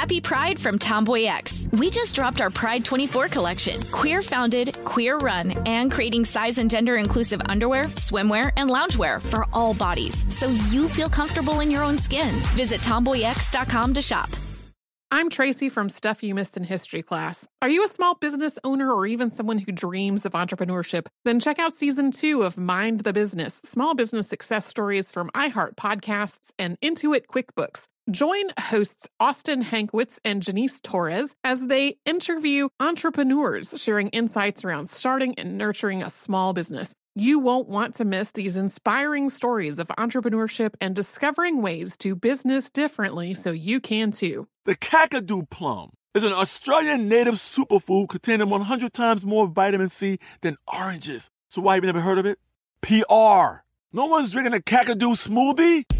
Happy Pride from Tomboy X. We just dropped our Pride 24 collection. Queer founded, queer run, and creating size and gender inclusive underwear, swimwear, and loungewear for all bodies so you feel comfortable in your own skin. Visit tomboyx.com to shop. I'm Tracy from Stuff You Missed in History class. Are you a small business owner or even someone who dreams of entrepreneurship? Then check out season two of Mind the Business Small Business Success Stories from iHeart Podcasts and Intuit QuickBooks. Join hosts Austin Hankwitz and Janice Torres as they interview entrepreneurs sharing insights around starting and nurturing a small business. You won't want to miss these inspiring stories of entrepreneurship and discovering ways to business differently so you can too. The Kakadu plum is an Australian native superfood containing 100 times more vitamin C than oranges. So why have you never heard of it? PR. No one's drinking a Kakadu smoothie?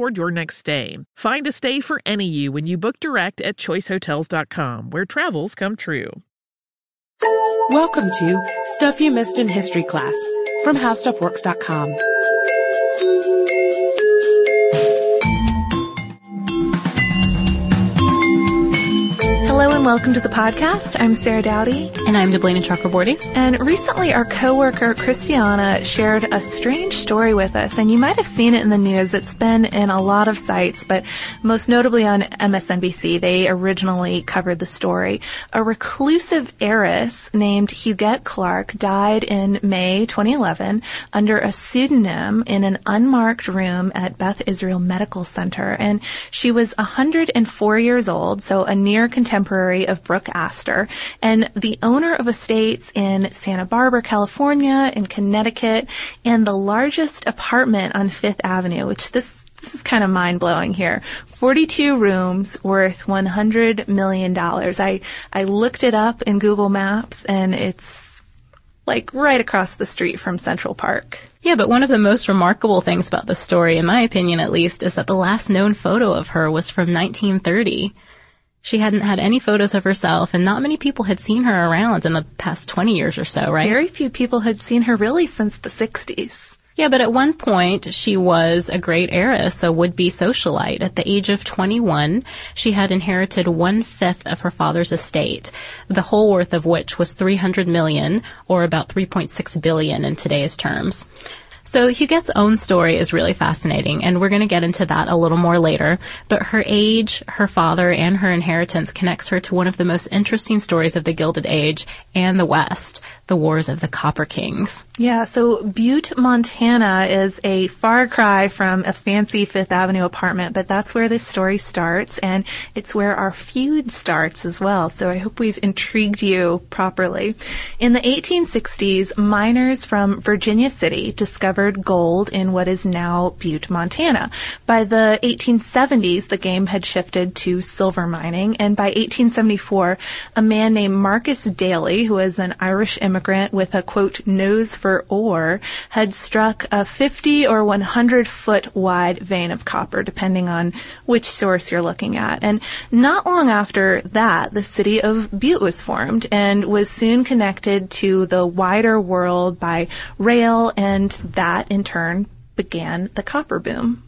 toward your next stay. Find a stay for any you when you book direct at choicehotels.com, where travels come true. Welcome to Stuff You Missed in History Class from HowStuffWorks.com. Hello and welcome to the podcast. I'm Sarah Dowdy. And I'm Deblina Chakraborty. And recently our coworker Christiana shared a strange story with us and you might have seen it in the news. It's been in a lot of sites, but most notably on MSNBC. They originally covered the story. A reclusive heiress named Huguette Clark died in May 2011 under a pseudonym in an unmarked room at Beth Israel Medical Center. And she was 104 years old, so a near contemporary of Brooke Astor, and the owner of estates in Santa Barbara, California, in Connecticut, and the largest apartment on Fifth Avenue, which this this is kind of mind blowing here. 42 rooms worth $100 million. I, I looked it up in Google Maps and it's like right across the street from Central Park. Yeah, but one of the most remarkable things about the story, in my opinion at least, is that the last known photo of her was from 1930. She hadn't had any photos of herself, and not many people had seen her around in the past 20 years or so, right? Very few people had seen her really since the 60s. Yeah, but at one point, she was a great heiress, a would-be socialite. At the age of 21, she had inherited one-fifth of her father's estate, the whole worth of which was 300 million, or about 3.6 billion in today's terms. So Huguette's own story is really fascinating, and we're going to get into that a little more later. But her age, her father, and her inheritance connects her to one of the most interesting stories of the Gilded Age and the West, the Wars of the Copper Kings. Yeah, so Butte, Montana is a far cry from a fancy Fifth Avenue apartment, but that's where this story starts, and it's where our feud starts as well. So I hope we've intrigued you properly. In the 1860s, miners from Virginia City discovered gold in what is now Butte, Montana. By the 1870s, the game had shifted to silver mining, and by 1874, a man named Marcus Daly, who was an Irish immigrant with a quote nose for ore, had struck a 50 or 100 foot wide vein of copper, depending on which source you're looking at. And not long after that, the city of Butte was formed and was soon connected to the wider world by rail and that in turn began the copper boom.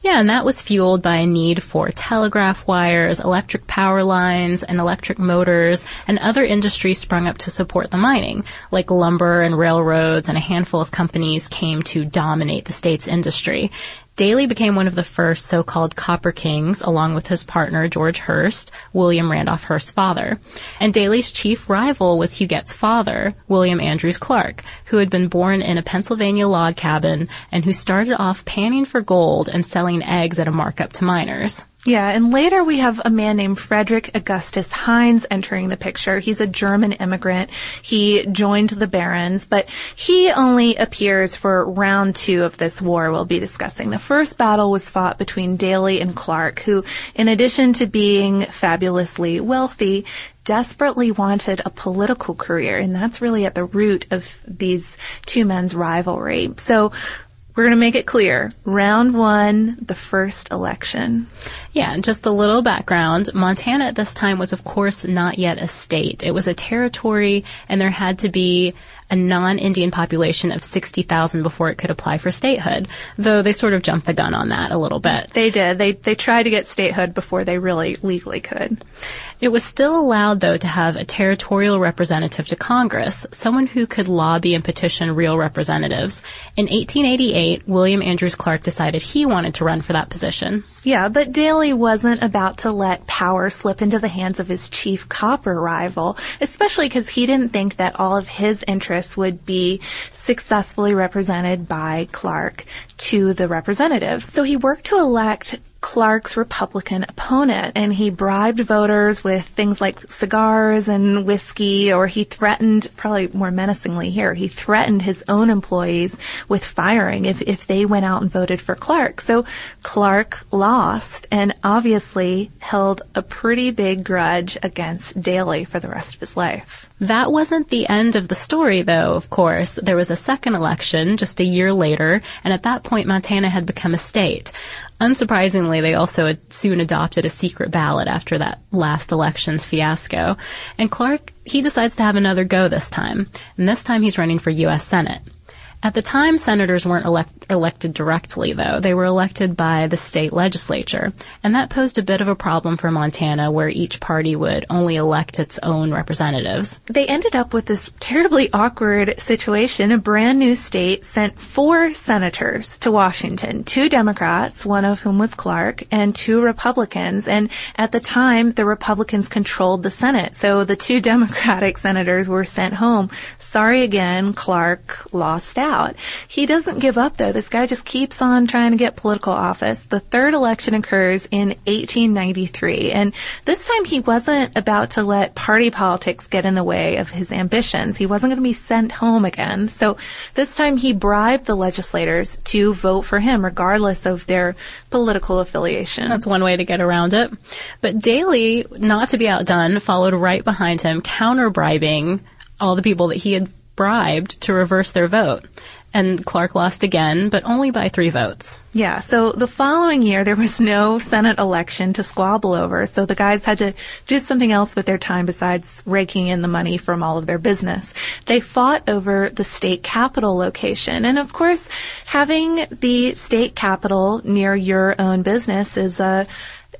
Yeah, and that was fueled by a need for telegraph wires, electric power lines, and electric motors, and other industries sprung up to support the mining, like lumber and railroads, and a handful of companies came to dominate the state's industry. Daly became one of the first so-called Copper Kings, along with his partner George Hearst, William Randolph Hearst's father. And Daly's chief rival was Huguette's father, William Andrews Clark, who had been born in a Pennsylvania log cabin and who started off panning for gold and selling eggs at a markup to miners. Yeah, and later we have a man named Frederick Augustus Heinz entering the picture. He's a German immigrant. He joined the Barons, but he only appears for round two of this war we'll be discussing. The first battle was fought between Daly and Clark, who, in addition to being fabulously wealthy, desperately wanted a political career, and that's really at the root of these two men's rivalry. So we're going to make it clear. Round one, the first election. Yeah, just a little background. Montana at this time was, of course, not yet a state. It was a territory, and there had to be a non-Indian population of 60,000 before it could apply for statehood, though they sort of jumped the gun on that a little bit. They did. They, they tried to get statehood before they really legally could. It was still allowed, though, to have a territorial representative to Congress, someone who could lobby and petition real representatives. In 1888, William Andrews Clark decided he wanted to run for that position. Yeah, but Daly wasn't about to let power slip into the hands of his chief copper rival, especially because he didn't think that all of his interests would be successfully represented by Clark to the representatives. So he worked to elect Clark's Republican opponent, and he bribed voters with things like cigars and whiskey, or he threatened, probably more menacingly here, he threatened his own employees with firing if, if they went out and voted for Clark. So Clark lost and obviously held a pretty big grudge against Daly for the rest of his life. That wasn't the end of the story, though, of course. There was a second election just a year later, and at that point, Montana had become a state. Unsurprisingly, they also soon adopted a secret ballot after that last election's fiasco. And Clark, he decides to have another go this time. And this time he's running for U.S. Senate. At the time, senators weren't elect- elected directly, though. They were elected by the state legislature. And that posed a bit of a problem for Montana, where each party would only elect its own representatives. They ended up with this terribly awkward situation. A brand new state sent four senators to Washington, two Democrats, one of whom was Clark, and two Republicans. And at the time, the Republicans controlled the Senate. So the two Democratic senators were sent home. Sorry again, Clark lost out out. He doesn't give up though. This guy just keeps on trying to get political office. The third election occurs in 1893 and this time he wasn't about to let party politics get in the way of his ambitions. He wasn't going to be sent home again. So this time he bribed the legislators to vote for him regardless of their political affiliation. That's one way to get around it. But Daly, not to be outdone, followed right behind him, counter bribing all the people that he had bribed to reverse their vote. And Clark lost again, but only by three votes. Yeah, so the following year there was no Senate election to squabble over, so the guys had to do something else with their time besides raking in the money from all of their business. They fought over the state capital location, and of course, having the state capital near your own business is a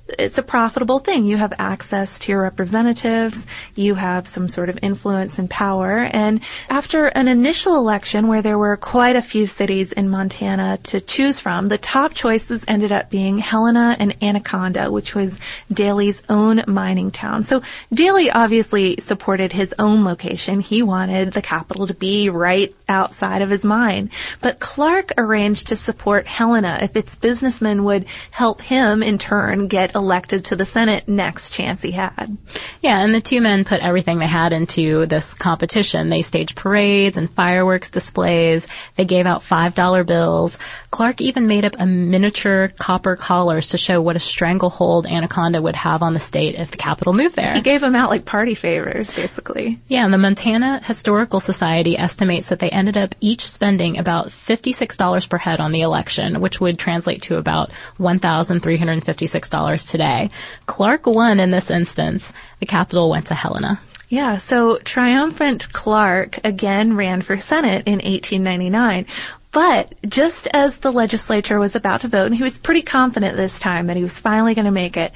it's a profitable thing. You have access to your representatives. You have some sort of influence and power. And after an initial election where there were quite a few cities in Montana to choose from, the top choices ended up being Helena and Anaconda, which was Daly's own mining town. So Daly obviously supported his own location. He wanted the capital to be right outside of his mine. But Clark arranged to support Helena if its businessmen would help him in turn get elected to the Senate next chance he had. Yeah, and the two men put everything they had into this competition. They staged parades and fireworks displays. They gave out $5 bills. Clark even made up a miniature copper collars to show what a stranglehold Anaconda would have on the state if the capital moved there. He gave them out like party favors, basically. Yeah, and the Montana Historical Society estimates that they ended up each spending about $56 per head on the election, which would translate to about $1,356 today. Clark won in this instance. The capital went to Helena. Yeah, so triumphant Clark again ran for Senate in 1899. But just as the legislature was about to vote, and he was pretty confident this time that he was finally going to make it,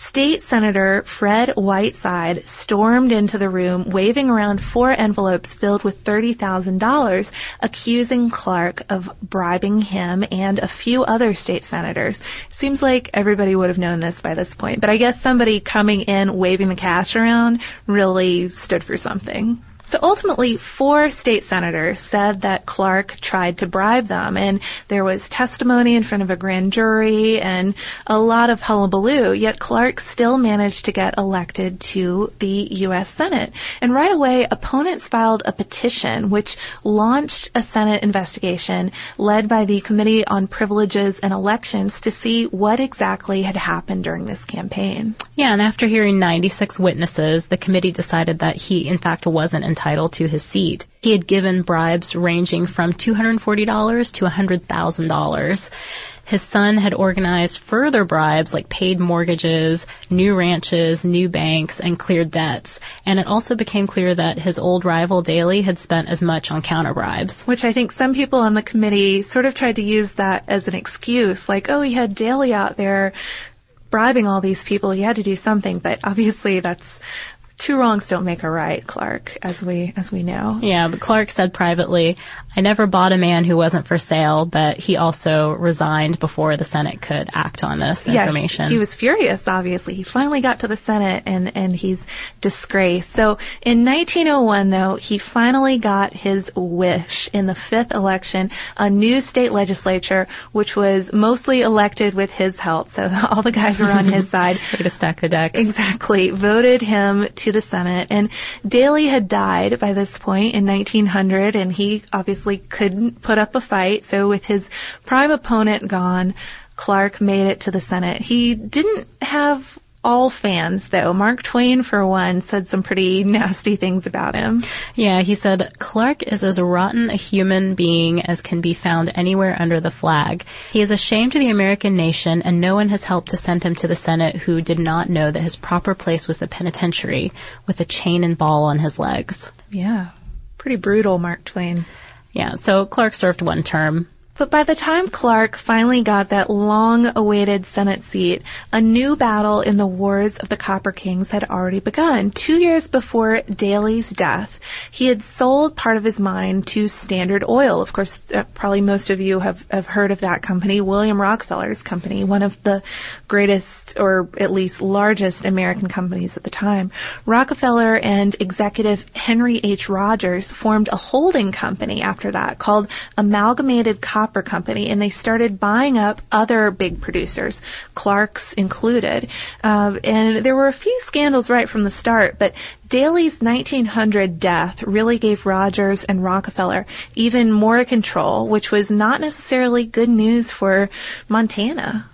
State Senator Fred Whiteside stormed into the room waving around four envelopes filled with $30,000 accusing Clark of bribing him and a few other state senators. Seems like everybody would have known this by this point, but I guess somebody coming in waving the cash around really stood for something. So ultimately, four state senators said that Clark tried to bribe them, and there was testimony in front of a grand jury and a lot of hullabaloo, yet Clark still managed to get elected to the U.S. Senate. And right away, opponents filed a petition which launched a Senate investigation led by the Committee on Privileges and Elections to see what exactly had happened during this campaign. Yeah, and after hearing 96 witnesses, the committee decided that he, in fact, wasn't entitled to his seat. He had given bribes ranging from $240 to $100,000. His son had organized further bribes like paid mortgages, new ranches, new banks, and cleared debts. And it also became clear that his old rival Daly had spent as much on counter bribes. Which I think some people on the committee sort of tried to use that as an excuse, like, oh, he had Daly out there bribing all these people. He had to do something, but obviously that's two wrongs don't make a right, Clark, as we as we know. Yeah, but Clark said privately, I never bought a man who wasn't for sale, but he also resigned before the Senate could act on this Yeah, information. he, he was furious, obviously. He finally got to the Senate and, and he's disgraced. So in 1901, though, he finally got his wish in the fifth election, a new state legislature, which was mostly elected with his help. So all the guys were on his side. Way to stack the decks. Exactly. Voted him to the Senate. And Daly had died by this point in 1900, and he obviously couldn't put up a fight. So with his prime opponent gone, Clark made it to the Senate. He didn't have all fans, though. Mark Twain, for one, said some pretty nasty things about him. Yeah, he said, Clark is as rotten a human being as can be found anywhere under the flag. He is a shame to the American nation, and no one has helped to send him to the Senate who did not know that his proper place was the penitentiary, with a chain and ball on his legs. Yeah. Pretty brutal, Mark Twain. Yeah, so Clark served one term. But by the time Clark finally got that long awaited Senate seat, a new battle in the Wars of the Copper Kings had already begun. Two years before Daly's death, he had sold part of his mine to Standard Oil. Of course, uh, probably most of you have, have heard of that company, William Rockefeller's company, one of the greatest or at least largest American companies at the time. Rockefeller and executive Henry H. Rogers formed a holding company after that called Amalgamated Copper Company, and they started buying up other big producers, Clark's included. Um, and there were a few scandals right from the start, but Daly's 1900 death really gave Rogers and Rockefeller even more control, which was not necessarily good news for Montana.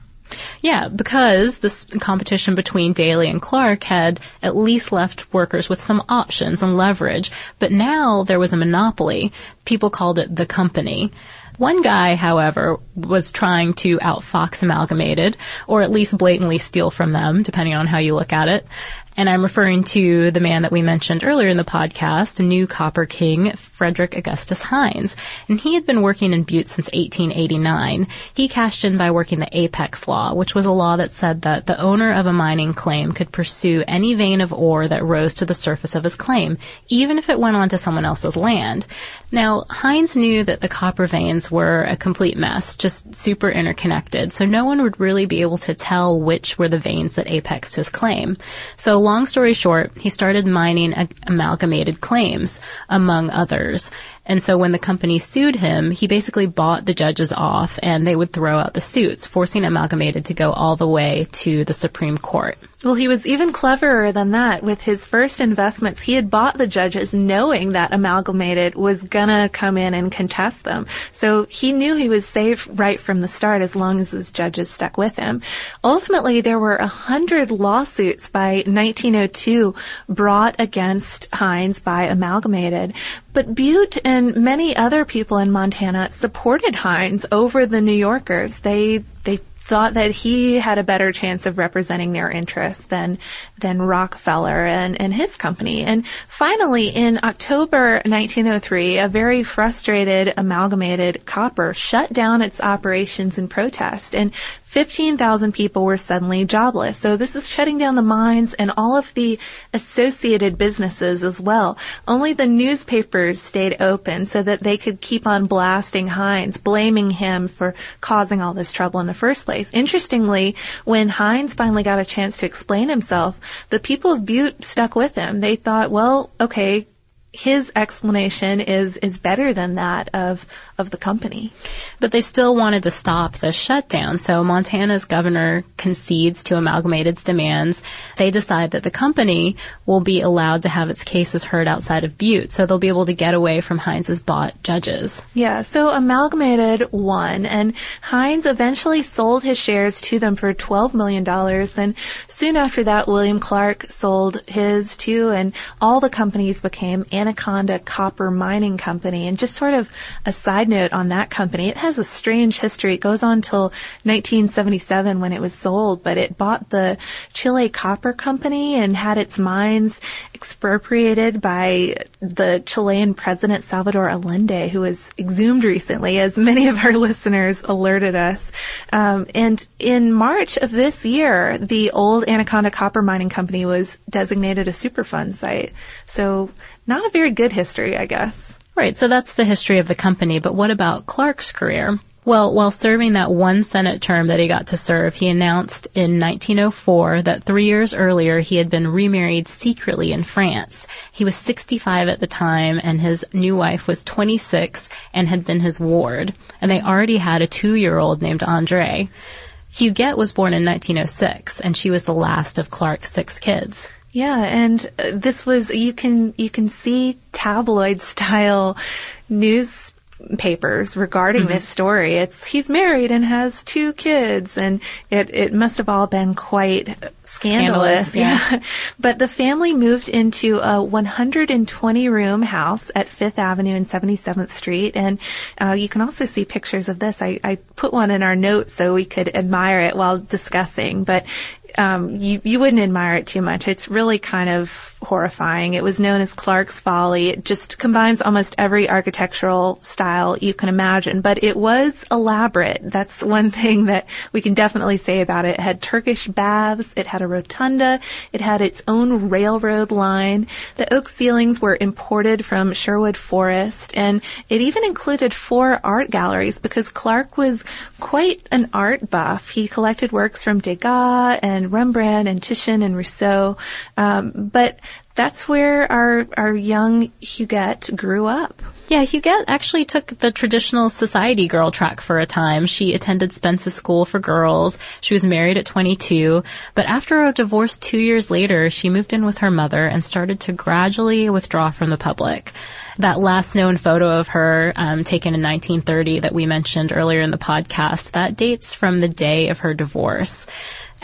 Yeah, because this competition between Daly and Clark had at least left workers with some options and leverage. But now there was a monopoly. People called it the company. One guy, however, was trying to outfox Amalgamated, or at least blatantly steal from them, depending on how you look at it. And I'm referring to the man that we mentioned earlier in the podcast, a new copper king, Frederick Augustus Hines. And he had been working in Butte since 1889. He cashed in by working the Apex Law, which was a law that said that the owner of a mining claim could pursue any vein of ore that rose to the surface of his claim, even if it went onto someone else's land. Now, Heinz knew that the copper veins were a complete mess, just super interconnected, so no one would really be able to tell which were the veins that apexed his claim. So long story short, he started mining amalgamated claims, among others. And so when the company sued him, he basically bought the judges off and they would throw out the suits, forcing Amalgamated to go all the way to the Supreme Court. Well, he was even cleverer than that. With his first investments, he had bought the judges knowing that Amalgamated was gonna come in and contest them. So he knew he was safe right from the start as long as his judges stuck with him. Ultimately, there were a hundred lawsuits by 1902 brought against Hines by Amalgamated. But Butte and many other people in Montana supported Hines over the New Yorkers. They they thought that he had a better chance of representing their interests than than Rockefeller and, and his company. And finally, in October 1903, a very frustrated Amalgamated Copper shut down its operations in protest, and 15,000 people were suddenly jobless. So this is shutting down the mines and all of the associated businesses as well. Only the newspapers stayed open so that they could keep on blasting Hines, blaming him for causing all this trouble in the first place. Interestingly, when Hines finally got a chance to explain himself, the people of Butte stuck with him. They thought, well, okay, his explanation is is better than that of of the company. But they still wanted to stop the shutdown. So Montana's governor concedes to Amalgamated's demands. They decide that the company will be allowed to have its cases heard outside of Butte. So they'll be able to get away from Heinz's bought judges. Yeah, so Amalgamated won and Heinz eventually sold his shares to them for $12 million. And soon after that, William Clark sold his too and all the companies became Anaconda Copper Mining Company. And just sort of a side note on that company, it has a strange history. It goes on till 1977 when it was sold, but it bought the Chile Copper Company and had its mines expropriated by the Chilean president Salvador Allende, who was exhumed recently, as many of our listeners alerted us. Um, and in March of this year, the old Anaconda Copper Mining Company was designated a Superfund site. So not a very good history, I guess. Right, so that's the history of the company, but what about Clark's career? Well, while serving that one Senate term that he got to serve, he announced in 1904 that three years earlier he had been remarried secretly in France. He was 65 at the time and his new wife was 26 and had been his ward. And they already had a two-year-old named Andre. Huguette was born in 1906 and she was the last of Clark's six kids. Yeah, and uh, this was you can you can see tabloid style newspapers regarding mm-hmm. this story. It's he's married and has two kids, and it it must have all been quite scandalous. scandalous yeah. yeah. but the family moved into a 120 room house at Fifth Avenue and 77th Street, and uh, you can also see pictures of this. I, I put one in our notes so we could admire it while discussing, but um, you you wouldn't admire it too much. It's really kind of horrifying. It was known as Clark's Folly. It just combines almost every architectural style you can imagine, but it was elaborate. That's one thing that we can definitely say about it. It had Turkish baths. It had a rotunda. It had its own railroad line. The oak ceilings were imported from Sherwood Forest, and it even included four art galleries because Clark was quite an art buff. He collected works from Degas and Rembrandt and Titian and Rousseau, um, but that's where our our young Huguette grew up. Yeah, Huguette actually took the traditional society girl track for a time. She attended Spence's School for Girls. She was married at 22, but after a divorce two years later, she moved in with her mother and started to gradually withdraw from the public. That last known photo of her, um, taken in 1930 that we mentioned earlier in the podcast, that dates from the day of her divorce.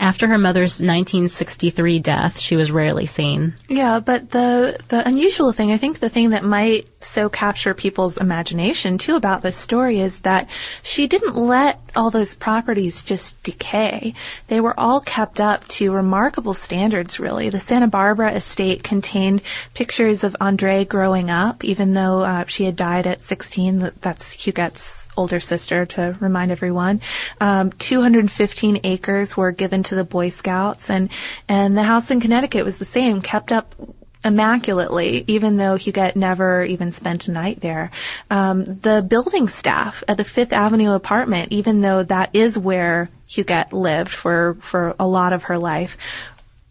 After her mother's 1963 death, she was rarely seen. Yeah, but the the unusual thing, I think the thing that might so capture people's imagination too about this story is that she didn't let all those properties just decay. They were all kept up to remarkable standards, really. The Santa Barbara estate contained pictures of Andre growing up, even though uh, she had died at 16. That's Huguette's older sister, to remind everyone. Um, 215 acres were given to the Boy Scouts, and and the house in Connecticut was the same, kept up immaculately, even though Huguette never even spent a night there. Um, the building staff at the Fifth Avenue apartment, even though that is where Huguette lived for, for a lot of her life,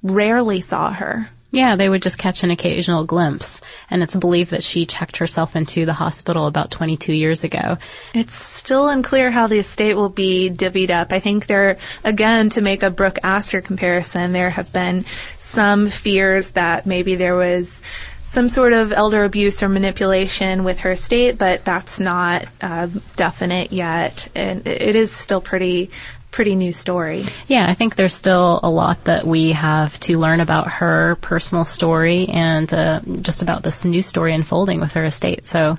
rarely saw her. Yeah, they would just catch an occasional glimpse, and it's believed that she checked herself into the hospital about 22 years ago. It's still unclear how the estate will be divvied up. I think there, again, to make a Brooke Astor comparison, there have been some fears that maybe there was some sort of elder abuse or manipulation with her estate, but that's not uh, definite yet, and it is still pretty pretty new story. Yeah, I think there's still a lot that we have to learn about her personal story and uh, just about this new story unfolding with her estate. So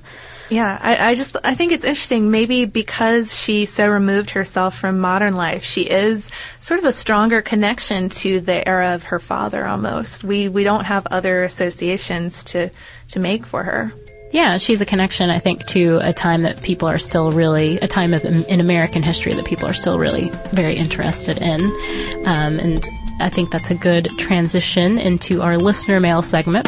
Yeah, I, I just I think it's interesting. Maybe because she so removed herself from modern life, she is sort of a stronger connection to the era of her father. Almost, we we don't have other associations to to make for her. Yeah, she's a connection, I think, to a time that people are still really, a time of in American history that people are still really very interested in. Um, and I think that's a good transition into our listener mail segment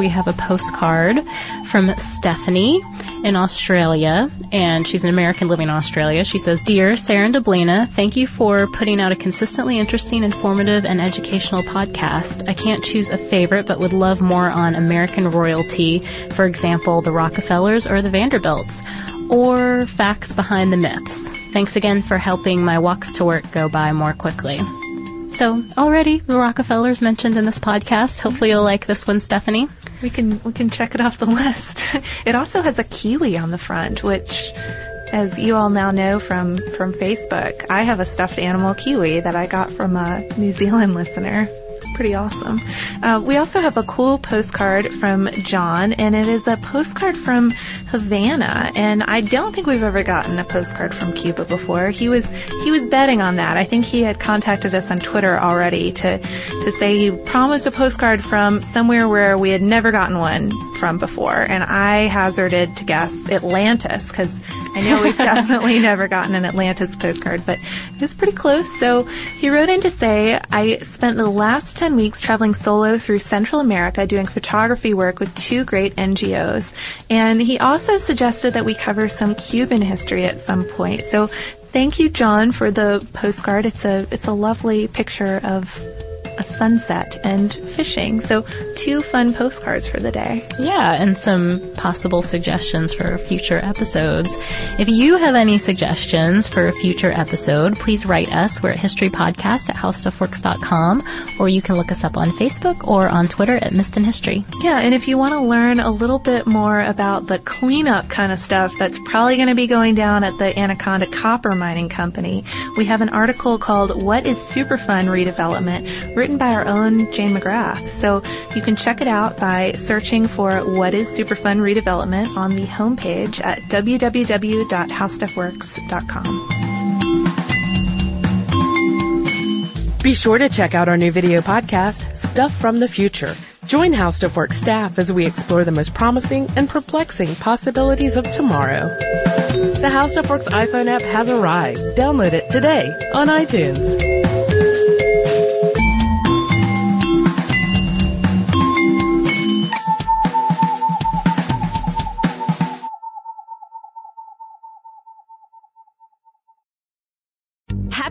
we have a postcard from Stephanie in Australia, and she's an American living in Australia. She says, Dear Sarah and Deblina, thank you for putting out a consistently interesting, informative, and educational podcast. I can't choose a favorite, but would love more on American royalty, for example, the Rockefellers or the Vanderbilts, or facts behind the myths. Thanks again for helping my walks to work go by more quickly. So already the Rockefellers mentioned in this podcast. Hopefully you'll like this one, Stephanie. We can we can check it off the list. it also has a kiwi on the front, which as you all now know from from Facebook, I have a stuffed animal kiwi that I got from a New Zealand listener pretty awesome. Uh, we also have a cool postcard from John, and it is a postcard from Havana. And I don't think we've ever gotten a postcard from Cuba before. He was he was betting on that. I think he had contacted us on Twitter already to to say he promised a postcard from somewhere where we had never gotten one from before. And I hazarded to guess Atlantis because I know we've definitely never gotten an Atlantis postcard, but it was pretty close. So he wrote in to say, I spent the last 10 weeks traveling solo through Central America doing photography work with two great NGOs. And he also suggested that we cover some Cuban history at some point. So thank you, John, for the postcard. It's a, it's a lovely picture of a sunset and fishing. So two fun postcards for the day. Yeah, and some possible suggestions for future episodes. If you have any suggestions for a future episode, please write us. We're at historypodcast at howstuffworks.com or you can look us up on Facebook or on Twitter at Missed in History. Yeah, and if you want to learn a little bit more about the cleanup kind of stuff that's probably going to be going down at the Anaconda Copper Mining Company, we have an article called What is Superfund Redevelopment written written by our own Jane McGrath. So you can check it out by searching for What is Superfund Redevelopment on the homepage at www.howstuffworks.com. Be sure to check out our new video podcast, Stuff from the Future. Join How Stuff Works staff as we explore the most promising and perplexing possibilities of tomorrow. The How Stuff Works iPhone app has arrived. Download it today on iTunes.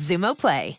Xumo Play.